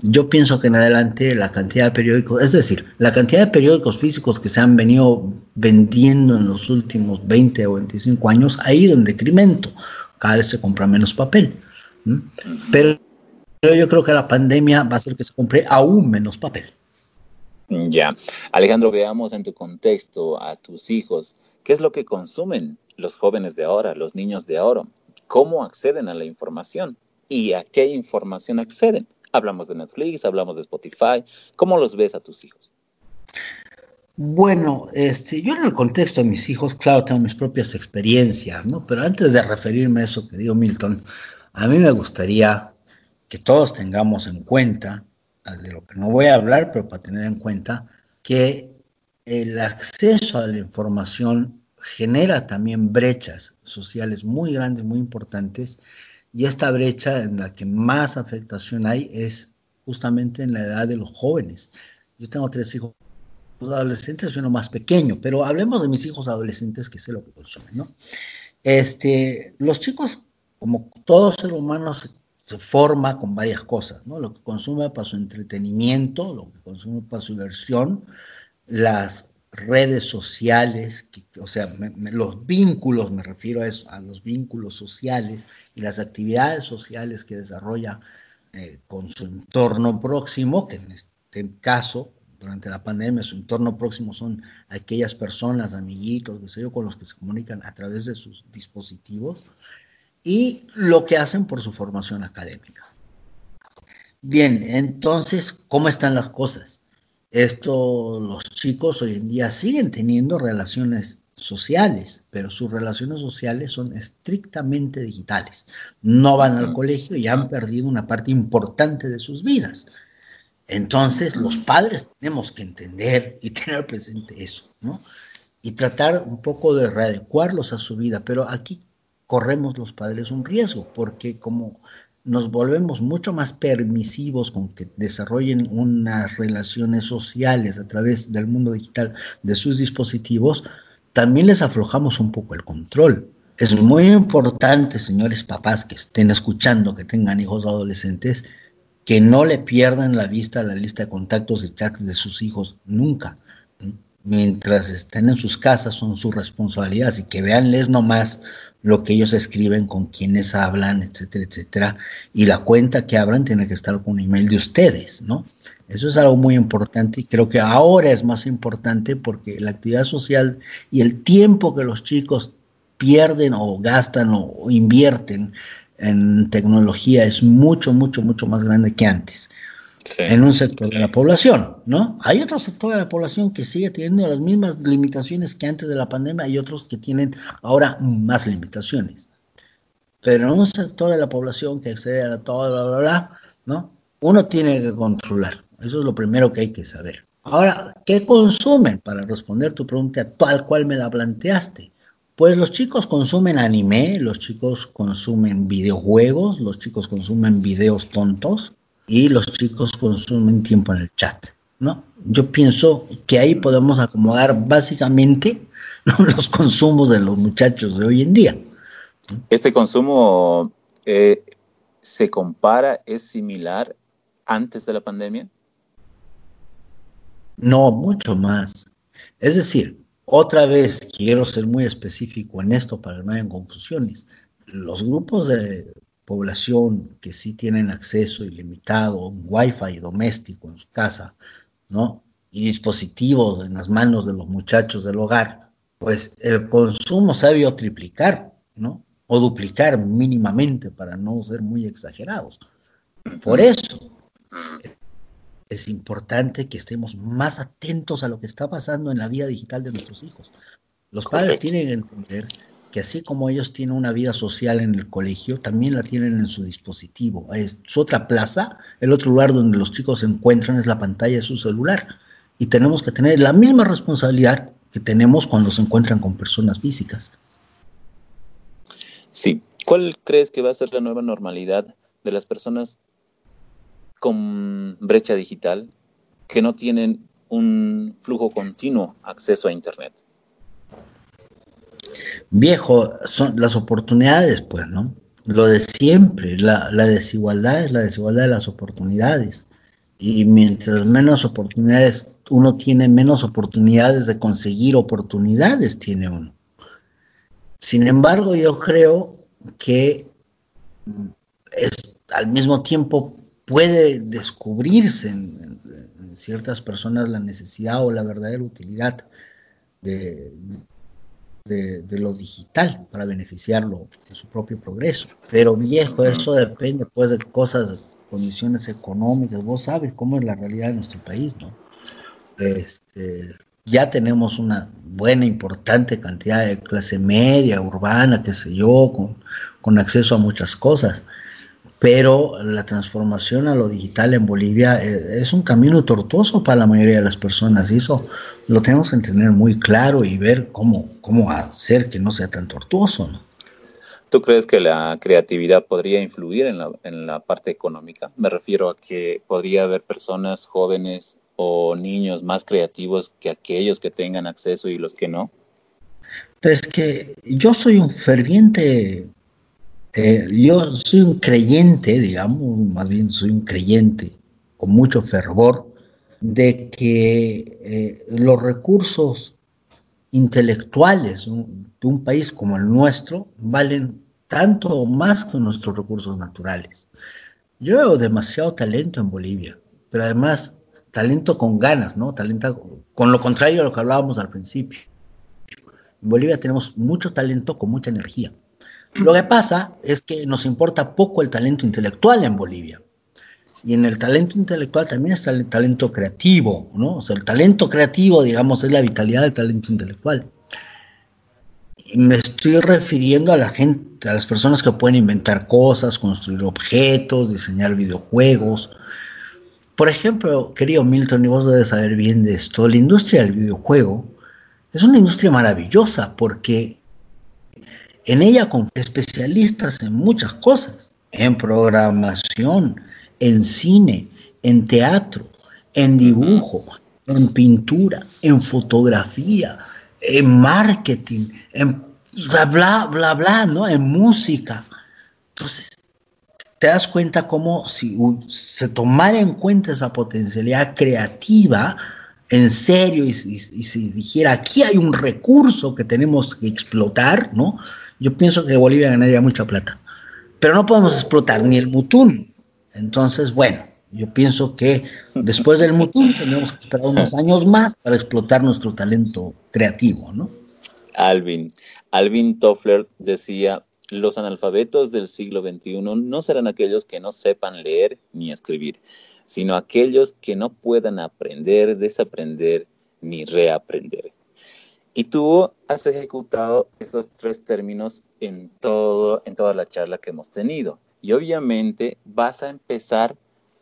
Yo pienso que en adelante la cantidad de periódicos, es decir, la cantidad de periódicos físicos que se han venido vendiendo en los últimos 20 o 25 años ha ido en decremento. Cada vez se compra menos papel. Pero, yo creo que la pandemia va a hacer que se compre aún menos papel. Ya. Alejandro, veamos en tu contexto a tus hijos. ¿Qué es lo que consumen los jóvenes de ahora, los niños de ahora? ¿Cómo acceden a la información? ¿Y a qué información acceden? Hablamos de Netflix, hablamos de Spotify. ¿Cómo los ves a tus hijos? Bueno, este, yo en el contexto de mis hijos, claro, tengo mis propias experiencias, ¿no? Pero antes de referirme a eso, querido Milton, a mí me gustaría que todos tengamos en cuenta, de lo que no voy a hablar, pero para tener en cuenta, que el acceso a la información genera también brechas sociales muy grandes, muy importantes, y esta brecha en la que más afectación hay es justamente en la edad de los jóvenes. Yo tengo tres hijos adolescentes y uno más pequeño, pero hablemos de mis hijos adolescentes que sé lo que consumen, ¿no? Este, los chicos, como todo ser humano, se, forma con varias cosas, ¿no? Lo que consume para su entretenimiento, lo que consume para su diversión, las redes sociales, o sea, los vínculos, me refiero a eso, a los vínculos sociales y las actividades sociales que desarrolla eh, con su entorno próximo, que en este caso, durante la pandemia, su entorno próximo son aquellas personas, amiguitos, qué sé yo, con los que se comunican a través de sus dispositivos, y lo que hacen por su formación académica. Bien, entonces, ¿cómo están las cosas? Esto, los chicos hoy en día siguen teniendo relaciones sociales, pero sus relaciones sociales son estrictamente digitales. No van al colegio y han perdido una parte importante de sus vidas. Entonces, los padres tenemos que entender y tener presente eso, ¿no? Y tratar un poco de readecuarlos a su vida, pero aquí corremos los padres un riesgo, porque como nos volvemos mucho más permisivos con que desarrollen unas relaciones sociales a través del mundo digital de sus dispositivos, también les aflojamos un poco el control. Es muy importante, señores papás que estén escuchando, que tengan hijos adolescentes, que no le pierdan la vista a la lista de contactos y chats de sus hijos nunca. Mientras estén en sus casas son su responsabilidad, y que veanles nomás lo que ellos escriben, con quienes hablan, etcétera, etcétera. Y la cuenta que abran tiene que estar con un email de ustedes, ¿no? Eso es algo muy importante y creo que ahora es más importante porque la actividad social y el tiempo que los chicos pierden o gastan o invierten en tecnología es mucho, mucho, mucho más grande que antes en un sector de la población, ¿no? Hay otro sector de la población que sigue teniendo las mismas limitaciones que antes de la pandemia y otros que tienen ahora más limitaciones. Pero en un sector de la población que excede a todo, bla, bla, bla, ¿no? Uno tiene que controlar. Eso es lo primero que hay que saber. Ahora, ¿qué consumen? Para responder tu pregunta tal cual me la planteaste. Pues los chicos consumen anime, los chicos consumen videojuegos, los chicos consumen videos tontos, y los chicos consumen tiempo en el chat, ¿no? Yo pienso que ahí podemos acomodar básicamente *laughs* los consumos de los muchachos de hoy en día. ¿Este consumo eh, se compara, es similar antes de la pandemia? No, mucho más. Es decir, otra vez quiero ser muy específico en esto para que no haya confusiones. Los grupos de población que sí tienen acceso ilimitado, un wifi doméstico en su casa, ¿no? Y dispositivos en las manos de los muchachos del hogar, pues el consumo se ha debido triplicar, ¿no? O duplicar mínimamente para no ser muy exagerados. Por eso es importante que estemos más atentos a lo que está pasando en la vida digital de nuestros hijos. Los padres tienen que entender que así como ellos tienen una vida social en el colegio, también la tienen en su dispositivo. Es su otra plaza, el otro lugar donde los chicos se encuentran es la pantalla de su celular. Y tenemos que tener la misma responsabilidad que tenemos cuando se encuentran con personas físicas. Sí. ¿Cuál crees que va a ser la nueva normalidad de las personas con brecha digital que no tienen un flujo continuo acceso a Internet? Viejo, son las oportunidades, pues, ¿no? Lo de siempre, la, desigualdad es la desigualdad de las oportunidades. Y mientras menos oportunidades uno tiene, menos oportunidades de conseguir oportunidades tiene uno. Sin embargo, yo creo que al mismo tiempo puede descubrirse en, ciertas personas la necesidad o la verdadera utilidad de, de, lo digital para beneficiarlo de su propio progreso. Pero viejo, eso depende pues de cosas, condiciones económicas, vos sabes cómo es la realidad de nuestro país, ¿no? Este, ya tenemos una buena, importante cantidad de clase media, urbana, qué sé yo, con, con acceso a muchas cosas. Pero la transformación a lo digital en Bolivia eh, es un camino tortuoso para la mayoría de las personas y eso lo tenemos que tener muy claro y ver cómo, cómo hacer que no sea tan tortuoso. ¿no? ¿Tú crees que la creatividad podría influir en la, en la parte económica? Me refiero a que podría haber personas jóvenes o niños más creativos que aquellos que tengan acceso y los que no? Pues que yo soy un ferviente, eh, yo soy un creyente, digamos, más bien soy un creyente con mucho fervor de que eh, los recursos intelectuales de un país como el nuestro valen tanto o más que nuestros recursos naturales. Yo veo demasiado talento en Bolivia, pero además talento con ganas, ¿no? Talento con lo contrario a lo que hablábamos al principio. En Bolivia tenemos mucho talento con mucha energía. Lo que pasa es que nos importa poco el talento intelectual en Bolivia. Y en el talento intelectual también está el talento creativo, ¿no? O sea, el talento creativo, digamos, es la vitalidad del talento intelectual. Y me estoy refiriendo a la gente, a las personas que pueden inventar cosas, construir objetos, diseñar videojuegos, por ejemplo, querido Milton, y vos debes saber bien de esto, la industria del videojuego es una industria maravillosa porque en ella con especialistas en muchas cosas, en programación, en cine, en teatro, en dibujo, en pintura, en fotografía, en marketing, en bla, bla, bla, bla, ¿no? En música. Entonces, te das cuenta cómo si se tomara en cuenta esa potencialidad creativa, en serio, y, se dijera, aquí hay un recurso que tenemos que explotar, ¿no? Yo pienso que Bolivia ganaría mucha plata. Pero no podemos explotar ni el mutún. Entonces, bueno, yo pienso que después del mutún tenemos que esperar unos *laughs* años más para explotar nuestro talento creativo, ¿no? Alvin, Alvin Toffler decía, los analfabetos del siglo XXI no serán aquellos que no sepan leer ni escribir, sino aquellos que no puedan aprender, desaprender ni reaprender. Y tú has ejecutado estos tres términos en, todo, en toda la charla que hemos tenido. Y obviamente vas a empezar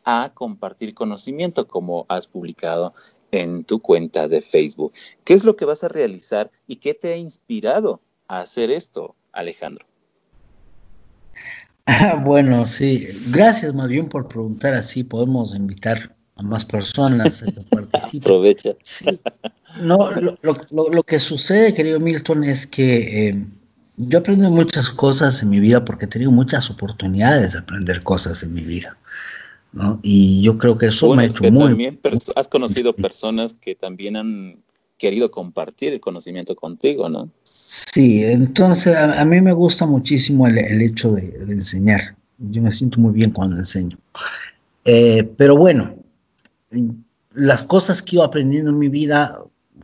a compartir conocimiento como has publicado en tu cuenta de Facebook. ¿Qué es lo que vas a realizar y qué te ha inspirado a hacer esto, Alejandro? *laughs* bueno, sí. Gracias más bien por preguntar así. Podemos invitar a más personas a que *laughs* participen. Aprovecha. Sí. No, lo, que sucede, querido Milton, es que eh, yo aprendí muchas cosas en mi vida porque he tenido muchas oportunidades de aprender cosas en mi vida. ¿no? Y yo creo que eso me ha hecho muy... También has conocido personas que también han querido compartir el conocimiento contigo, ¿no? Sí, entonces a, mí me gusta muchísimo el, hecho de, enseñar. Yo me siento muy bien cuando enseño. Eh, pero bueno, las cosas que iba aprendiendo en mi vida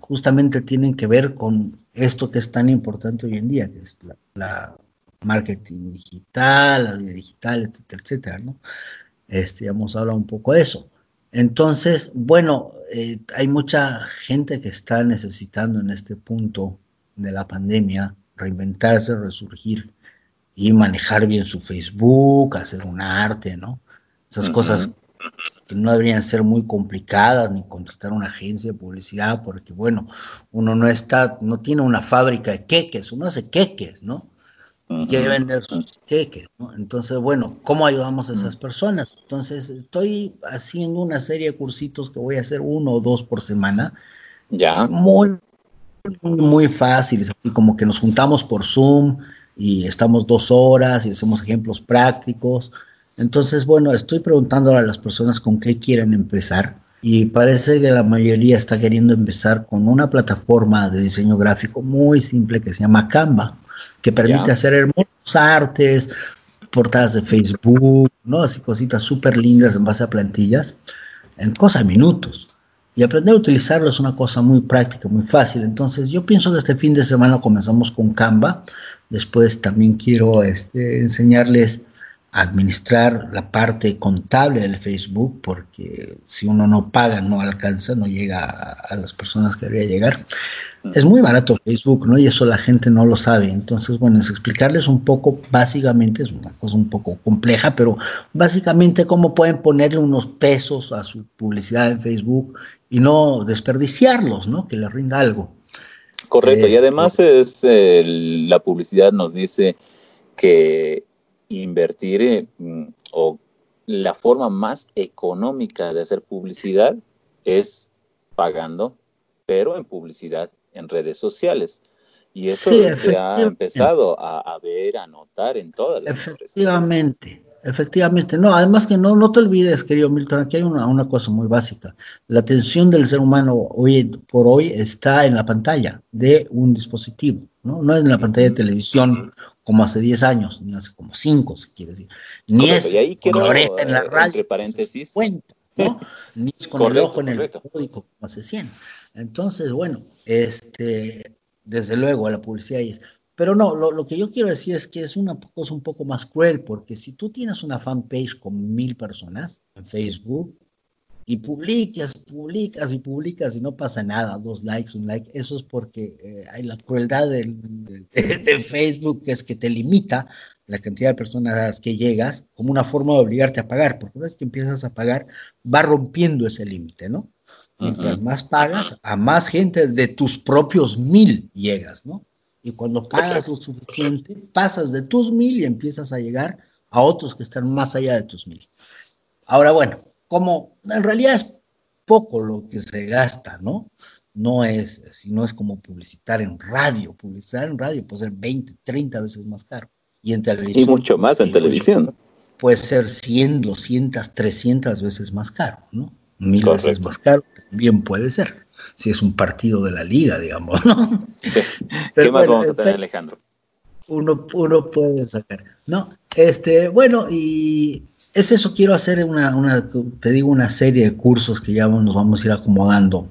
justamente tienen que ver con esto que es tan importante hoy en día, que es la, marketing digital, la vida digital, etcétera, etcétera, ¿no? Este, ya hemos hablado un poco de eso. Entonces, bueno, eh, hay mucha gente que está necesitando en este punto de la pandemia reinventarse, resurgir y manejar bien su Facebook, hacer un arte, ¿no? Esas cosas que no deberían ser muy complicadas, ni contratar una agencia de publicidad, porque bueno, uno no está, no tiene una fábrica de queques, uno hace queques, ¿no? y quiere vender sus queques, ¿no? Entonces, bueno, ¿cómo ayudamos a esas personas? Entonces, estoy haciendo una serie de cursitos que voy a hacer uno o dos por semana. Ya. Muy, muy, muy fáciles, así como que nos juntamos por Zoom y estamos dos horas y hacemos ejemplos prácticos. Entonces, bueno, estoy preguntando a las personas con qué quieren empezar y parece que la mayoría está queriendo empezar con una plataforma de diseño gráfico muy simple que se llama Canva que permite hacer hermosos artes, portadas de Facebook, ¿no? Así cositas súper lindas en base a plantillas, en cosas minutos. Y aprender a utilizarlo es una cosa muy práctica, muy fácil. Entonces, yo pienso que este fin de semana comenzamos con Canva. Después también quiero este, enseñarles administrar la parte contable del Facebook, porque si uno no paga, no alcanza, no llega a, las personas que debería llegar. Es muy barato Facebook, ¿no? Y eso la gente no lo sabe. Entonces, bueno, es explicarles un poco, básicamente, es una cosa un poco compleja, pero básicamente cómo pueden ponerle unos pesos a su publicidad en Facebook y no desperdiciarlos, ¿no? Que les rinda algo. Correcto, y este, además es la publicidad nos dice que invertir mm, o la forma más económica de hacer publicidad es pagando, pero en publicidad en redes sociales. Y eso se ha empezado a, ver, a notar en todas las Efectivamente, efectivamente. No, además que no, no te olvides, querido Milton, aquí hay una, una cosa muy básica. La atención del ser humano hoy por hoy está en la pantalla de un dispositivo, ¿no? No es en la pantalla de televisión como hace 10 años, ni hace como 5, si quieres decir. Ni es y oreja en la radio, paréntesis. ¿no? *laughs* ni es con el ojo en el periódico, como hace 100. Entonces, bueno, este, desde luego la publicidad es... Pero no, lo, lo, que yo quiero decir es que es una cosa un poco más cruel, porque si tú tienes una fanpage con mil personas en Facebook, y publicas, publicas y publicas y no pasa nada, dos likes, un like, eso es porque eh, hay la crueldad *laughs* de, Facebook que es que te limita la cantidad de personas a las que llegas como una forma de obligarte a pagar, porque una vez que empiezas a pagar, va rompiendo ese límite, ¿no? Mientras más pagas, a más gente de tus propios mil llegas, ¿no? Y cuando pagas lo suficiente, pasas de tus mil y empiezas a llegar a otros que están más allá de tus mil. Ahora, bueno, como en realidad es poco lo que se gasta, ¿no? No es, si no es como publicitar en radio. Publicitar en radio puede ser 20, 30 veces más caro. Y en televisión. Y mucho más en televisión. Puede ser 100, 200, 300 veces más caro, ¿no? Mil veces más caro, bien puede ser. Si es un partido de la liga, digamos, ¿no? ¿Qué más vamos a tener, Alejandro? Uno, uno puede sacar. No, este, bueno, y es eso, quiero hacer una, te digo, una serie de cursos que ya nos vamos a ir acomodando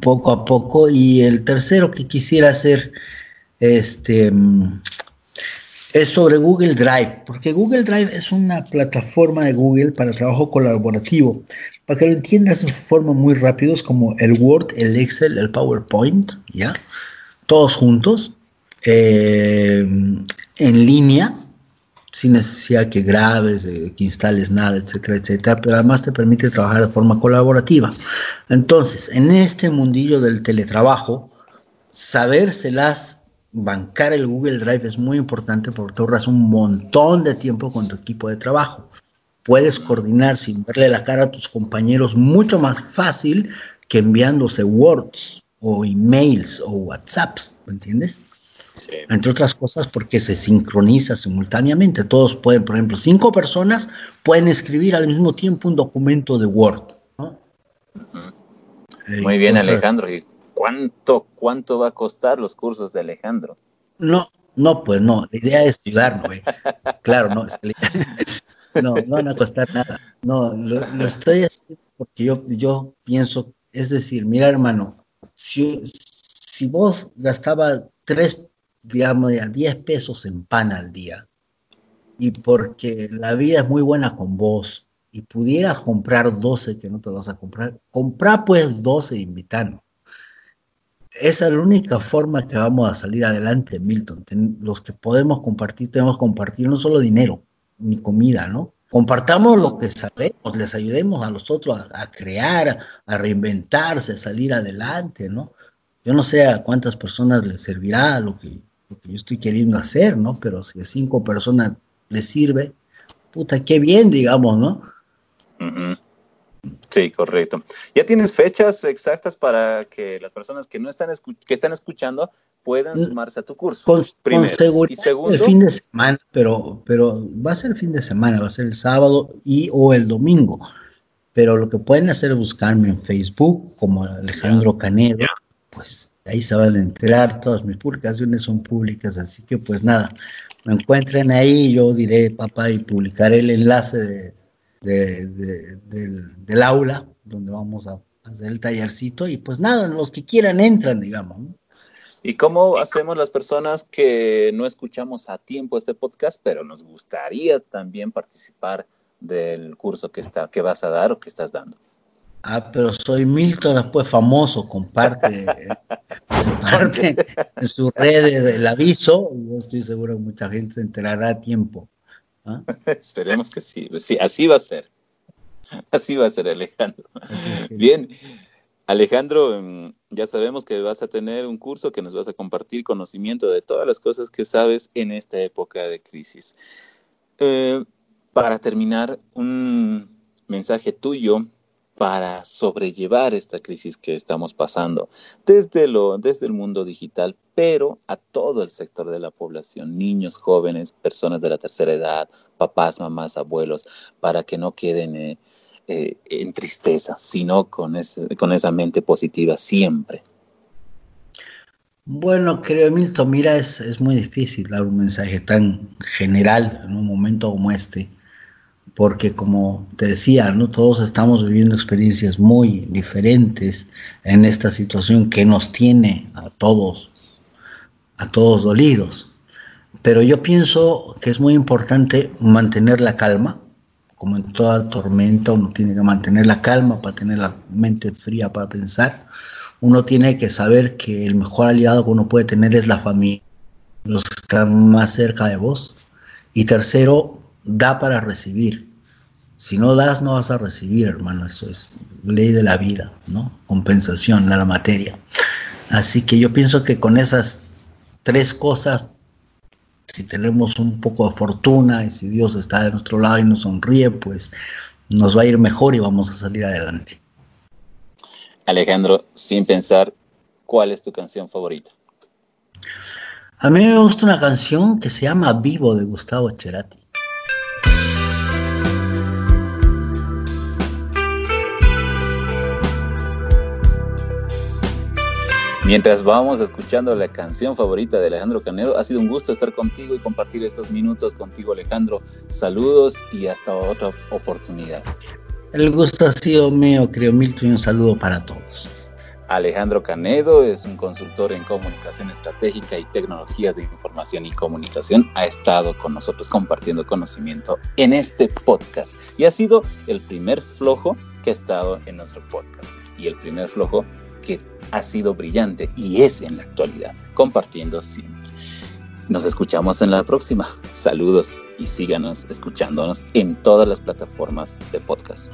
poco a poco. Y el tercero que quisiera hacer este, es sobre Google Drive, porque Google Drive es una plataforma de Google para trabajo colaborativo. Para que lo entiendas de forma muy rápida, es como el Word, el Excel, el PowerPoint, ¿ya? Todos juntos, eh, en línea, sin necesidad que grabes, que instales nada, etcétera, etcétera, pero además te permite trabajar de forma colaborativa. Entonces, en este mundillo del teletrabajo, sabérselas bancar el Google Drive es muy importante porque ahorras un montón de tiempo con tu equipo de trabajo. Puedes coordinar sin verle la cara a tus compañeros mucho más fácil que enviándose Words o emails o WhatsApps, ¿me entiendes? Entre otras cosas porque se sincroniza simultáneamente. Todos pueden, por ejemplo, cinco personas pueden escribir al mismo tiempo un documento de Word. Muy bien, Alejandro. ¿Y cuánto, cuánto va a costar los cursos de Alejandro? No, no, pues no. La idea es ayudarnos. claro, no. no, no van a costar nada. No, lo, estoy haciendo porque yo, yo pienso, es decir, mira hermano, si, si vos gastabas tres digamos, a 10 pesos en pan al día, y porque la vida es muy buena con vos, y pudieras comprar 12 que no te vas a comprar, compra pues 12 e Esa es la única forma que vamos a salir adelante, Milton. los que podemos compartir, tenemos que compartir no solo dinero, ni comida, ¿no? Compartamos lo que sabemos, les ayudemos a los otros a, a crear, a reinventarse, a salir adelante, ¿no? Yo no sé a cuántas personas les servirá lo que lo que yo estoy queriendo hacer, ¿no? Pero si a cinco personas les sirve, puta, qué bien, digamos, ¿no? Sí, correcto. ¿Ya tienes fechas exactas para que las personas que no están que están escuchando puedan sumarse a tu curso? Con, Primero. seguridad y segundo, el fin de semana, pero, pero va a ser el fin de semana, va a ser el sábado y o el domingo. Pero lo que pueden hacer es buscarme en Facebook como Alejandro Canedo, pues Ahí se van a enterar, todas mis publicaciones son públicas, así que pues nada, me encuentren ahí, yo diré, papá, y publicaré el enlace del, aula donde vamos a hacer el tallercito y pues nada, los que quieran entran, digamos. ¿Y cómo hacemos las personas que no escuchamos a tiempo este podcast, pero nos gustaría también participar del curso que, está, que vas a dar o que estás dando? Ah, pero soy Milton, pues famoso, comparte, *laughs* comparte en sus redes el aviso y yo estoy seguro que mucha gente se enterará a tiempo. ¿ah? *laughs* Esperemos que sí. sí, así va a ser. Así va a ser, Alejandro. Bien, Alejandro, mm, ya sabemos que vas a tener un curso que nos vas a compartir conocimiento de todas las cosas que sabes en esta época de crisis. Eh, para terminar, un mensaje tuyo para sobrellevar esta crisis que estamos pasando desde, lo, desde el mundo digital, pero a todo el sector de la población, niños, jóvenes, personas de la tercera edad, papás, mamás, abuelos, para que no queden eh, eh, en tristeza, sino con, con esa mente positiva siempre. Bueno, creo, Milton, mira, es, es muy difícil dar un mensaje tan general en un momento como este porque como te decía, ¿no? todos estamos viviendo experiencias muy diferentes en esta situación que nos tiene a todos, a todos dolidos. Pero yo pienso que es muy importante mantener la calma, como en toda tormenta uno tiene que mantener la calma para tener la mente fría para pensar. Uno tiene que saber que el mejor aliado que uno puede tener es la familia, los que están más cerca de vos. Y tercero, da para recibir. Si no das, no vas a recibir, hermano. Eso es ley de la vida, ¿no? Compensación de la materia. Así que yo pienso que con esas tres cosas, si tenemos un poco de fortuna y si Dios está de nuestro lado y nos sonríe, pues nos va a ir mejor y vamos a salir adelante. Alejandro, sin pensar, ¿cuál es tu canción favorita? A mí me gusta una canción que se llama Vivo de Gustavo Cerati. Mientras vamos escuchando la canción favorita de Alejandro Canedo, ha sido un gusto estar contigo y compartir estos minutos contigo, Alejandro. Saludos y hasta otra oportunidad. El gusto ha sido mío, creo, Milton, y un saludo para todos. Alejandro Canedo es un consultor en comunicación estratégica y tecnologías de información y comunicación. Ha estado con nosotros compartiendo conocimiento en este podcast y ha sido el primer flojo que ha estado en nuestro podcast y el primer flojo que ha sido brillante y es en la actualidad, compartiendo siempre. Nos escuchamos en la próxima. Saludos y síganos escuchándonos en todas las plataformas de podcast.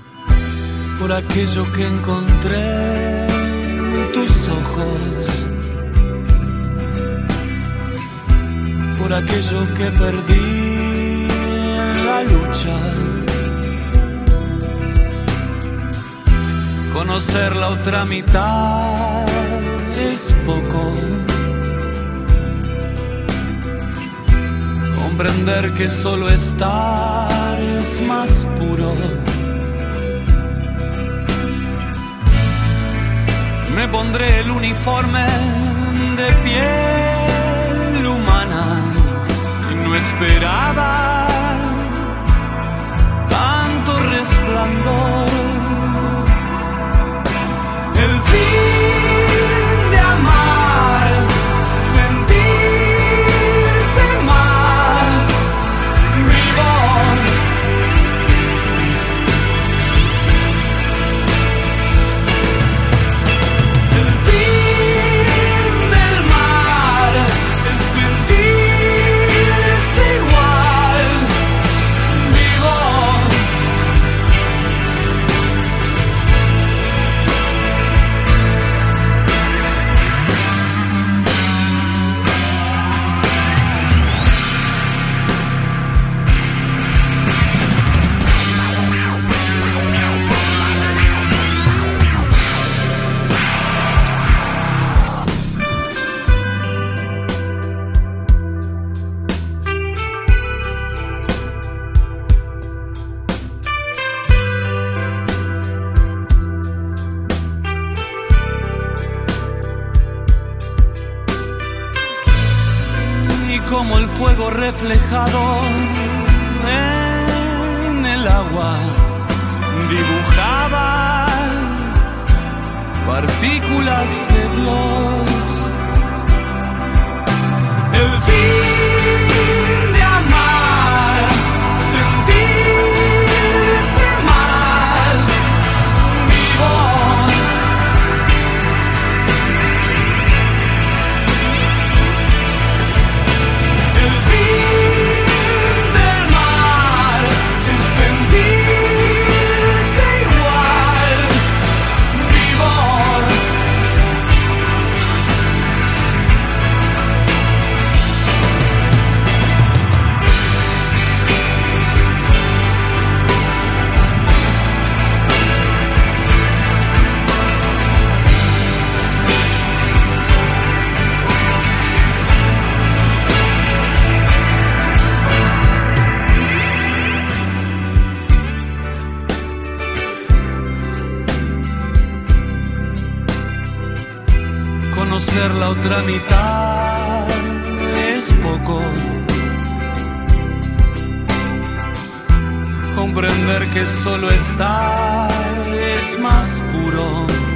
Por aquello que encontré en tus ojos, por aquello que perdí en la lucha Conocer la otra mitad es poco. Comprender que solo estar es más puro. Me pondré el uniforme de piel humana no esperaba tanto resplandor el reflejado en el agua, dibujaba partículas de Dios la otra mitad es poco. Comprender que solo estar es más puro.